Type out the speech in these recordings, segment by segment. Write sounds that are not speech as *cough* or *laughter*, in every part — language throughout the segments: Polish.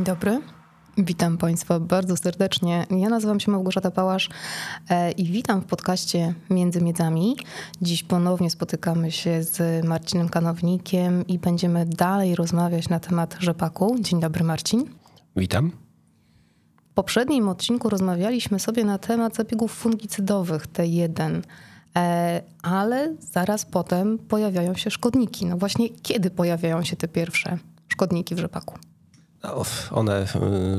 Dzień dobry. Witam Państwa bardzo serdecznie. Ja nazywam się Małgorzata Pałasz e, i witam w podcaście Między Miedzami. Dziś ponownie spotykamy się z Marcinem Kanownikiem i będziemy dalej rozmawiać na temat rzepaku. Dzień dobry Marcin. Witam. W poprzednim odcinku rozmawialiśmy sobie na temat zabiegów fungicydowych T1, e, ale zaraz potem pojawiają się szkodniki. No właśnie kiedy pojawiają się te pierwsze szkodniki w rzepaku? No, one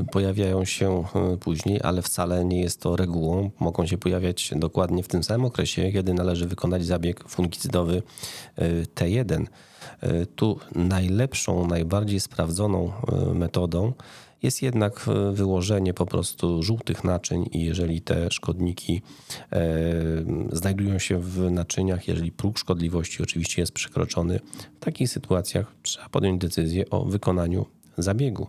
y, pojawiają się y, później, ale wcale nie jest to regułą. Mogą się pojawiać dokładnie w tym samym okresie, kiedy należy wykonać zabieg fungicydowy y, T1. Tu najlepszą, najbardziej sprawdzoną metodą jest jednak wyłożenie po prostu żółtych naczyń i jeżeli te szkodniki znajdują się w naczyniach, jeżeli próg szkodliwości oczywiście jest przekroczony, w takich sytuacjach trzeba podjąć decyzję o wykonaniu zabiegu.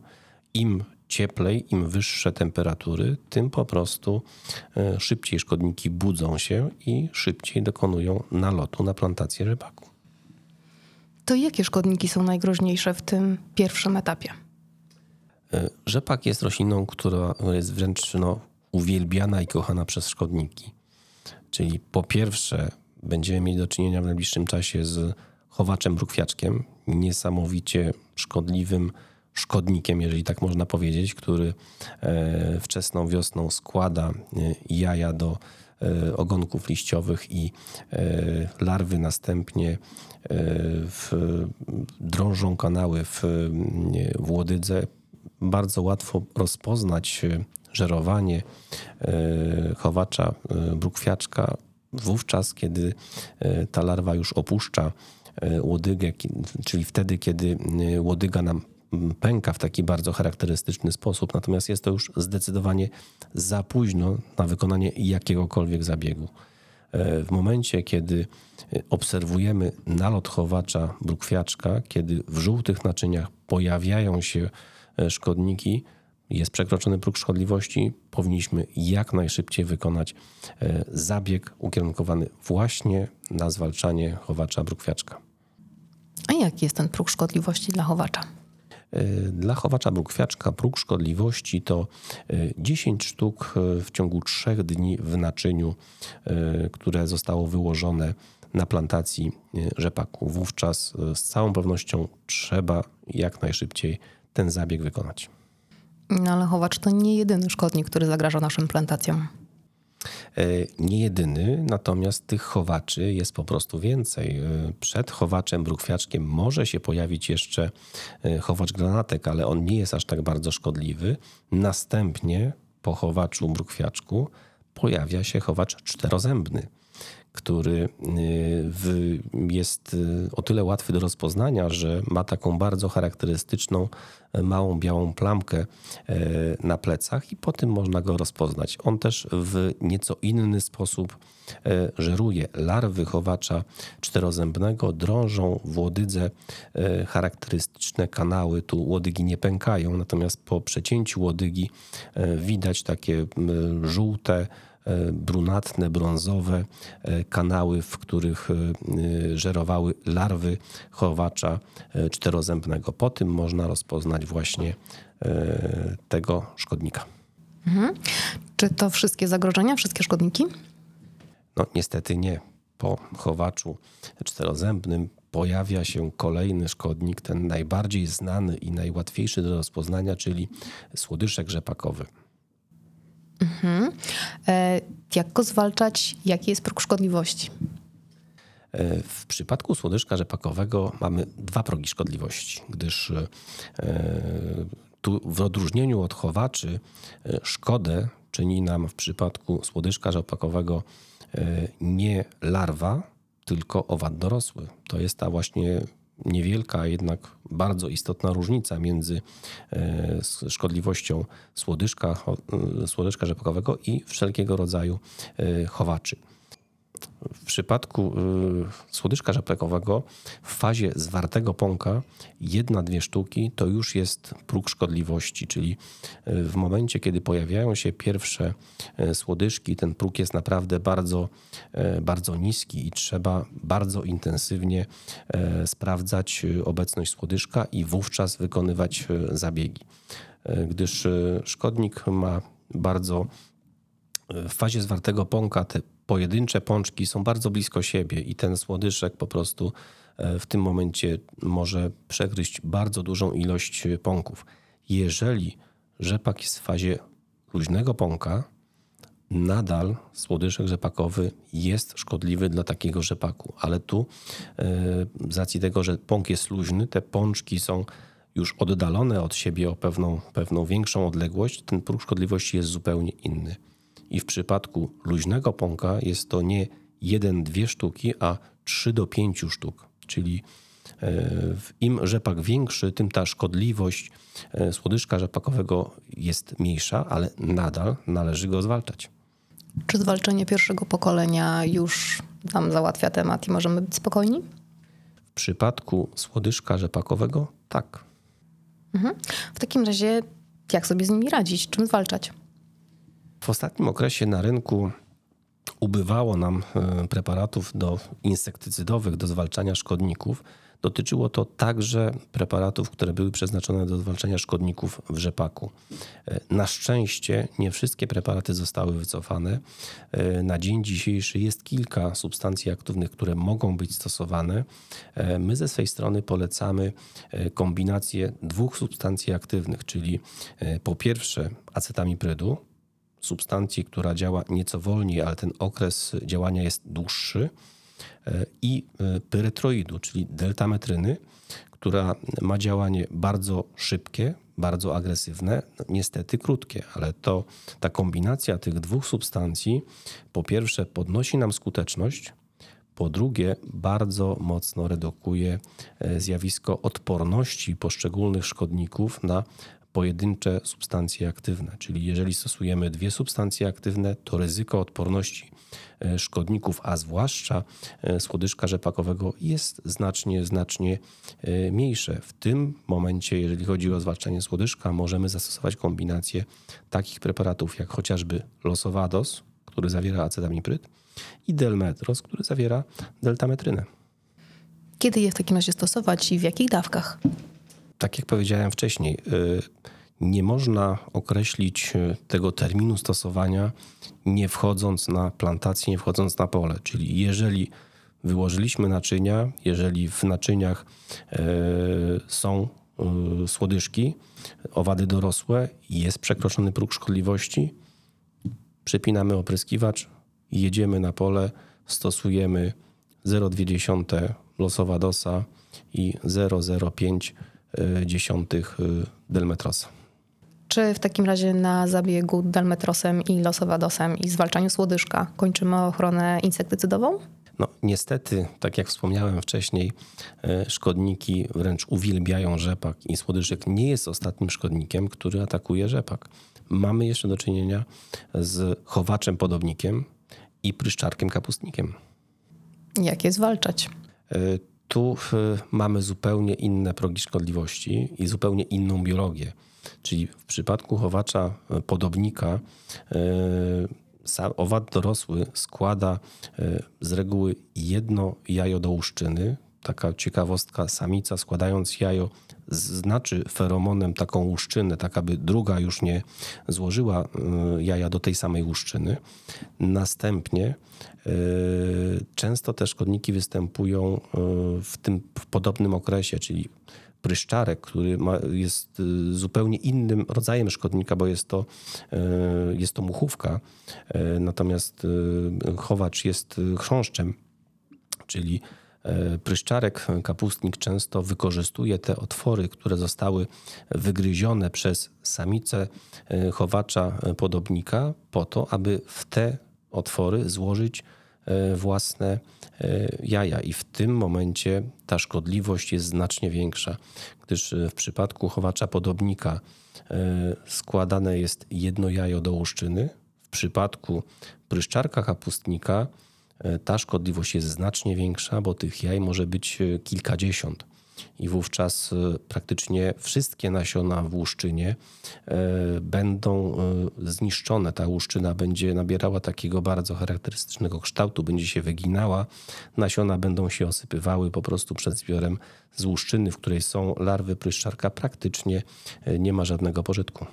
Im cieplej, im wyższe temperatury, tym po prostu e, szybciej szkodniki budzą się i szybciej dokonują nalotu na plantację rzepaku. To jakie szkodniki są najgroźniejsze w tym pierwszym etapie? E, rzepak jest rośliną, która jest wręcz no, uwielbiana i kochana przez szkodniki. Czyli po pierwsze będziemy mieli do czynienia w najbliższym czasie z chowaczem brukwiaczkiem, niesamowicie szkodliwym szkodnikiem, jeżeli tak można powiedzieć, który e, wczesną wiosną składa e, jaja do e, ogonków liściowych i larwy następnie w, drążą kanały w, w łodydze. Bardzo łatwo rozpoznać żerowanie chowacza brukwiaczka wówczas, kiedy ta larwa już opuszcza łodygę, czyli wtedy, kiedy łodyga nam pęka w taki bardzo charakterystyczny sposób, natomiast jest to już zdecydowanie za późno na wykonanie jakiegokolwiek zabiegu. E, w momencie, kiedy obserwujemy nalot chowacza brukwiaczka, kiedy w żółtych naczyniach pojawiają się e, szkodniki, jest przekroczony próg szkodliwości, powinniśmy jak najszybciej wykonać e, zabieg ukierunkowany właśnie na zwalczanie chowacza brukwiaczka. A jaki jest ten próg szkodliwości dla chowacza? Y, dla chowacza brukwiaczka próg szkodliwości to 10 y, sztuk y, w ciągu 3 dni w naczyniu, które zostało wyłożone na plantacji rzepaku. Wówczas z całą pewnością trzeba jak najszybciej ten zabieg wykonać. No ale chowacz to nie jedyny szkodnik, który zagraża naszym plantacjom. E, nie jedyny, natomiast tych chowaczy jest po prostu więcej. E, przed chowaczem brukwiaczkiem może się pojawić jeszcze e, chowacz granatek, ale on nie jest aż tak bardzo szkodliwy. Następnie po chowaczu brukwiaczku pojawia się chowacz czterozębny który y, jest y, o tyle łatwy do rozpoznania, że ma taką bardzo charakterystyczną e, małą białą plamkę e, na plecach i po tym można go rozpoznać. On też w nieco inny sposób e, żeruje. Larwy chowacza czterozębnego drążą w łodydze charakterystyczne kanały. Tu łodygi nie pękają, natomiast po przecięciu łodygi widać takie żółte, brunatne, brązowe e, kanały, w których e, żerowały larwy chowacza czterozębnego. Po tym można rozpoznać właśnie tego szkodnika. Mhm. Czy to wszystkie zagrożenia, wszystkie szkodniki? No niestety nie. Po chowaczu czterozębnym pojawia się kolejny szkodnik, ten najbardziej znany i najłatwiejszy do rozpoznania, czyli słodyszek rzepakowy. Mhm. E, jak go zwalczać? Jaki jest próg szkodliwości? E, w przypadku słodyszka rzepakowego mamy dwa progi szkodliwości, gdyż e, tu w odróżnieniu od chowaczy szkodę czyni nam w przypadku słodyszka rzepakowego nie larwa, tylko owad dorosły. To jest ta właśnie niewielka, jednak bardzo istotna różnica między e, szkodliwością słodyszka, e, słodyszka rzepakowego i wszelkiego rodzaju e, chowaczy. W przypadku y, słodyszka rzepekowego w fazie zwartego pąka jedna, dwie sztuki to już jest próg szkodliwości, czyli y, w momencie, kiedy pojawiają się pierwsze y, słodyszki, ten próg jest naprawdę bardzo, bardzo niski i trzeba bardzo intensywnie sprawdzać obecność słodyszka i wówczas wykonywać zabiegi. gdyż szkodnik ma bardzo w fazie zwartego pąka te pojedyncze pączki są bardzo blisko siebie i ten słodyszek po prostu w tym momencie może przegryźć bardzo dużą ilość pąków. Jeżeli rzepak jest w fazie luźnego pąka, nadal słodyszek rzepakowy jest szkodliwy dla takiego rzepaku, ale tu e, z racji tego, że pąk jest luźny, te pączki są już oddalone od siebie o pewną, pewną większą odległość, ten próg szkodliwości jest zupełnie inny. I w przypadku luźnego pąka jest to nie jeden, dwie sztuki, a trzy do pięciu sztuk, czyli E, Im rzepak większy, tym ta szkodliwość e, słodyszka rzepakowego jest mniejsza, ale nadal należy go zwalczać. Czy zwalczenie pierwszego pokolenia już nam załatwia temat i możemy być spokojni? W przypadku słodyszka rzepakowego tak. Mhm. W takim razie, jak sobie z nimi radzić? Czym zwalczać? W ostatnim okresie na rynku ubywało nam e, preparatów do insektycydowych do zwalczania szkodników. Dotyczyło to także preparatów, które były przeznaczone do zwalczania szkodników w rzepaku. E, na szczęście nie wszystkie preparaty zostały wycofane. E, na dzień dzisiejszy jest kilka substancji aktywnych, które mogą być stosowane. My ze swej strony polecamy kombinację dwóch substancji aktywnych, czyli po pierwsze acetamiprydu, substancji, która działa nieco wolniej, ale ten okres działania jest dłuższy i e, pyretroidu, czyli deltametryny, która ma działanie bardzo szybkie, bardzo agresywne, no, niestety krótkie, ale to ta kombinacja tych dwóch substancji po pierwsze podnosi nam skuteczność, po drugie bardzo mocno redukuje e, zjawisko odporności poszczególnych szkodników na pojedyncze substancje aktywne. Czyli jeżeli stosujemy dwie substancje aktywne, to ryzyko odporności e, szkodników, a zwłaszcza e, słodyszka rzepakowego jest znacznie, znacznie e, mniejsze. W tym momencie, jeżeli chodzi o zwalczanie słodyszka, możemy zastosować kombinację takich preparatów jak chociażby losovados, który zawiera acetamipryd i delmetros, który zawiera deltametrynę. Kiedy je w takim razie stosować i w jakich dawkach? Tak jak powiedziałem wcześniej, y, nie można określić y, tego terminu stosowania nie wchodząc na plantację, nie wchodząc na pole. Czyli jeżeli wyłożyliśmy naczynia, jeżeli w naczyniach y, są słodyżki, owady dorosłe, jest przekroczony próg szkodliwości, przypinamy opryskiwacz, jedziemy na pole, stosujemy 0,2 losowa dosa i 0,05 dziesiątych y, delmetrosa. Czy w takim razie na zabiegu delmetrosem i losowadosem i zwalczaniu słodyżka kończymy ochronę insektycydową? No, niestety, tak jak wspomniałem wcześniej, y, szkodniki wręcz uwielbiają rzepak i słodyżek nie jest ostatnim szkodnikiem, który atakuje rzepak. Mamy jeszcze do czynienia z chowaczem podobnikiem i pryszczarkiem kapustnikiem. Jak je zwalczać? Y, tu mamy zupełnie inne progi szkodliwości i zupełnie inną biologię. Czyli w przypadku chowacza e, podobnika e, owad dorosły składa z reguły jedno jajo do łuszczyny. Taka ciekawostka, samica składając jajo znaczy feromonem taką łuszczynę, tak aby druga już nie złożyła jaja do tej samej łuszczyny. Następnie często te szkodniki występują w tym w podobnym okresie, czyli pryszczarek, który ma, jest y, zupełnie innym rodzajem szkodnika, bo jest to, y, jest to muchówka, y, natomiast chowacz jest chrząszczem, czyli pryszczarek, kapustnik często wykorzystuje te otwory, które zostały wygryzione przez samicę chowacza podobnika po to, aby w te otwory złożyć własne E, jaja i w tym momencie ta szkodliwość jest znacznie większa, gdyż e, w przypadku chowacza podobnika e, składane jest jedno jajo do łuszczyny. W przypadku pryszczarka kapustnika ta szkodliwość jest znacznie większa, bo tych jaj może być kilkadziesiąt. i wówczas e, praktycznie wszystkie nasiona w łuszczynie e, będą zniszczone. Ta łuszczyna będzie nabierała takiego bardzo charakterystycznego kształtu, będzie się wyginała, nasiona będą się osypywały po prostu przed zbiorem z łuszczyny, w której są larwy pryszczarka, praktycznie nie ma żadnego pożytku.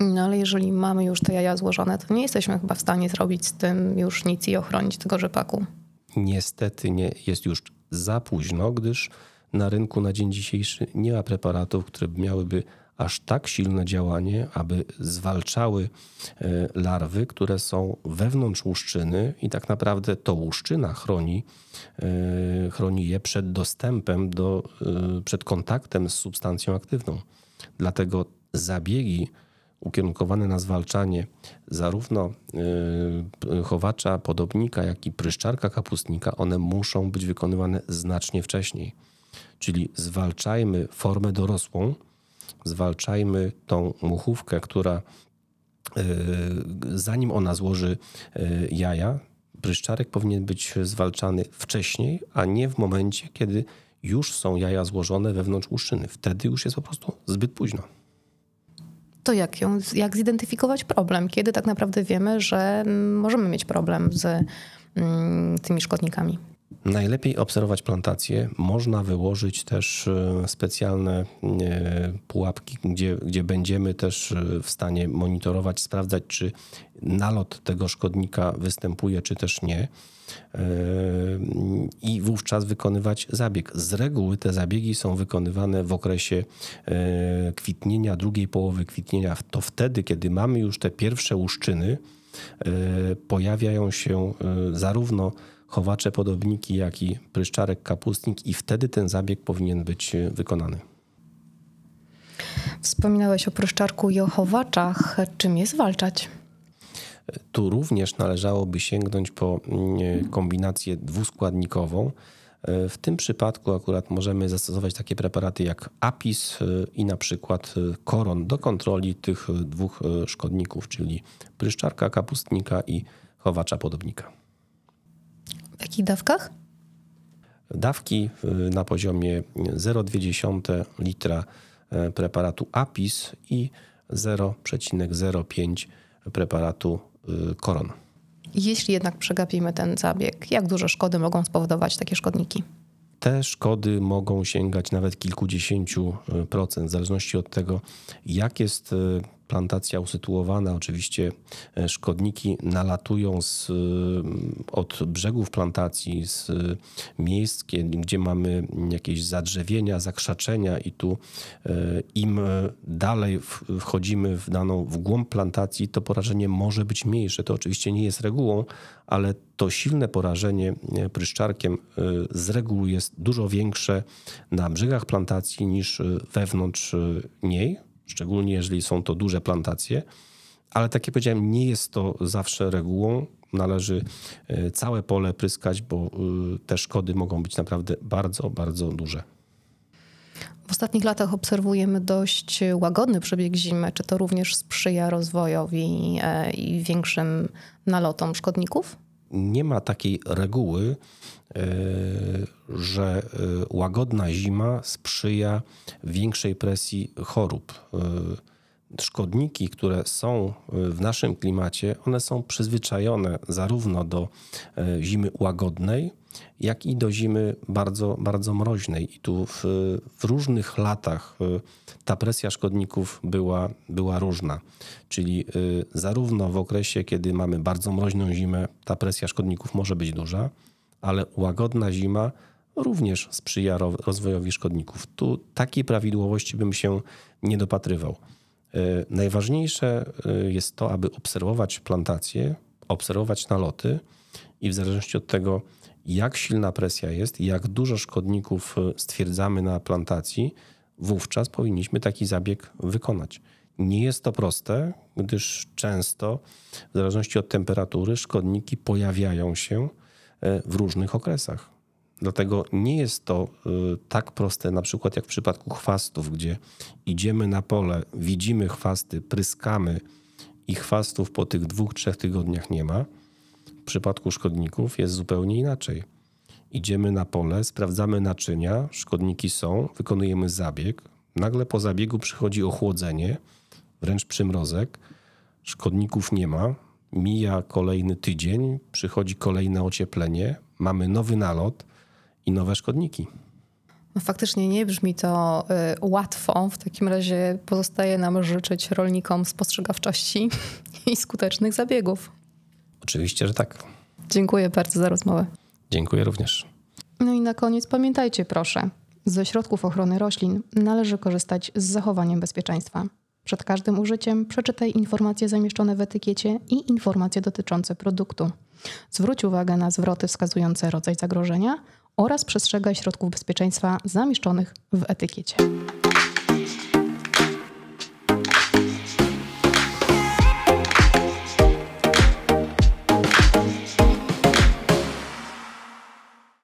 No ale jeżeli mamy już te jaja złożone, to nie jesteśmy chyba w stanie zrobić z tym już nic i ochronić tego rzepaku. Niestety nie jest już za późno, gdyż na rynku na dzień dzisiejszy nie ma preparatów, które miałyby aż tak silne działanie, aby zwalczały e, larwy, które są wewnątrz łuszczyny i tak naprawdę to łuszczyna chroni, e, chroni je przed dostępem do, e, przed kontaktem z substancją aktywną. Dlatego zabiegi ukierunkowane na zwalczanie zarówno y, chowacza, podobnika, jak i pryszczarka kapustnika, one muszą być wykonywane znacznie wcześniej. Czyli zwalczajmy formę dorosłą, zwalczajmy tą muchówkę, która y, zanim ona złoży y, jaja, pryszczarek powinien być zwalczany wcześniej, a nie w momencie, kiedy już są jaja złożone wewnątrz łuszczyny. Wtedy już jest po prostu zbyt późno to jak, ją, jak zidentyfikować problem? Kiedy tak naprawdę wiemy, że możemy mieć problem z mm, tymi szkodnikami? Najlepiej obserwować plantacje. Można wyłożyć też e, specjalne e, pułapki, gdzie, gdzie będziemy też e, w stanie monitorować, sprawdzać, czy nalot tego szkodnika występuje, czy też nie. I wówczas wykonywać zabieg. Z reguły te zabiegi są wykonywane w okresie kwitnienia, drugiej połowy kwitnienia. To wtedy, kiedy mamy już te pierwsze łuszczyny, pojawiają się zarówno chowacze, podobniki, jak i pryszczarek, kapustnik i wtedy ten zabieg powinien być e, wykonany. Wspominałeś o pryszczarku i o chowaczach. Czym je zwalczać? Tu również należałoby sięgnąć po mm, kombinację dwuskładnikową. E, w tym przypadku akurat możemy zastosować takie preparaty jak Apis e, i na przykład koron do kontroli tych dwóch szkodników, czyli pryszczarka, kapustnika i chowacza podobnika. W jakich dawkach? Dawki y, na poziomie 0,2 litra e, preparatu APIS i 0,05 preparatu y, Koron. Jeśli jednak przegapimy ten zabieg, jak duże szkody mogą spowodować takie szkodniki? Te szkody mogą sięgać nawet kilkudziesięciu y, procent, w zależności od tego, jak jest plantacja usytuowana, oczywiście e, szkodniki nalatują z, e, od brzegów plantacji, z miejsc, gdzie mamy jakieś zadrzewienia, zakrzaczenia i tu e, im dalej wchodzimy w daną, w głąb plantacji, to porażenie może być mniejsze. To oczywiście nie jest regułą, ale to silne porażenie pryszczarkiem z reguły jest dużo większe na brzegach plantacji niż wewnątrz niej szczególnie jeżeli są to duże plantacje. Ale tak jak powiedziałem, nie jest to zawsze regułą. Należy e, całe pole pryskać, bo e, te szkody mogą być naprawdę bardzo, bardzo duże. W ostatnich latach obserwujemy dość łagodny przebieg zimy. Czy to również sprzyja rozwojowi e, i większym nalotom szkodników? Nie ma takiej reguły, że łagodna zima sprzyja większej presji chorób. Szkodniki, które są w naszym klimacie, one są przyzwyczajone zarówno do zimy łagodnej, jak i do zimy bardzo, bardzo mroźnej. I tu w, w, różnych latach ta presja szkodników była, była różna. Czyli zarówno w okresie, kiedy mamy bardzo mroźną zimę, ta presja szkodników może być duża, ale łagodna zima również sprzyja rozwojowi szkodników. Tu takiej prawidłowości bym się nie dopatrywał. E, najważniejsze jest to, aby obserwować plantacje, obserwować naloty i w zależności od tego, jak silna presja jest, jak dużo szkodników e, stwierdzamy na plantacji, wówczas powinniśmy taki zabieg wykonać. Nie jest to proste, gdyż często, w zależności od temperatury, szkodniki pojawiają się w różnych okresach. Dlatego nie jest to y, tak proste, na przykład jak w przypadku chwastów, gdzie idziemy na pole, widzimy chwasty, pryskamy i chwastów po tych dwóch, trzech tygodniach nie ma. W przypadku szkodników jest zupełnie inaczej. Idziemy na pole, sprawdzamy naczynia, szkodniki są, wykonujemy zabieg. Nagle po zabiegu przychodzi ochłodzenie, wręcz przymrozek. Szkodników nie ma. Mija kolejny tydzień, przychodzi kolejne ocieplenie, mamy nowy nalot i nowe szkodniki. No faktycznie nie brzmi to y, łatwo. W takim razie pozostaje nam życzyć rolnikom spostrzegawczości *laughs* i skutecznych zabiegów. Oczywiście, że tak. Dziękuję bardzo za rozmowę. Dziękuję również. No i na koniec pamiętajcie proszę, ze środków ochrony roślin należy korzystać z zachowaniem bezpieczeństwa. Przed każdym użyciem przeczytaj informacje zamieszczone w etykiecie i informacje dotyczące produktu. Zwróć uwagę na zwroty wskazujące rodzaj zagrożenia oraz przestrzegaj środków bezpieczeństwa zamieszczonych w etykiecie.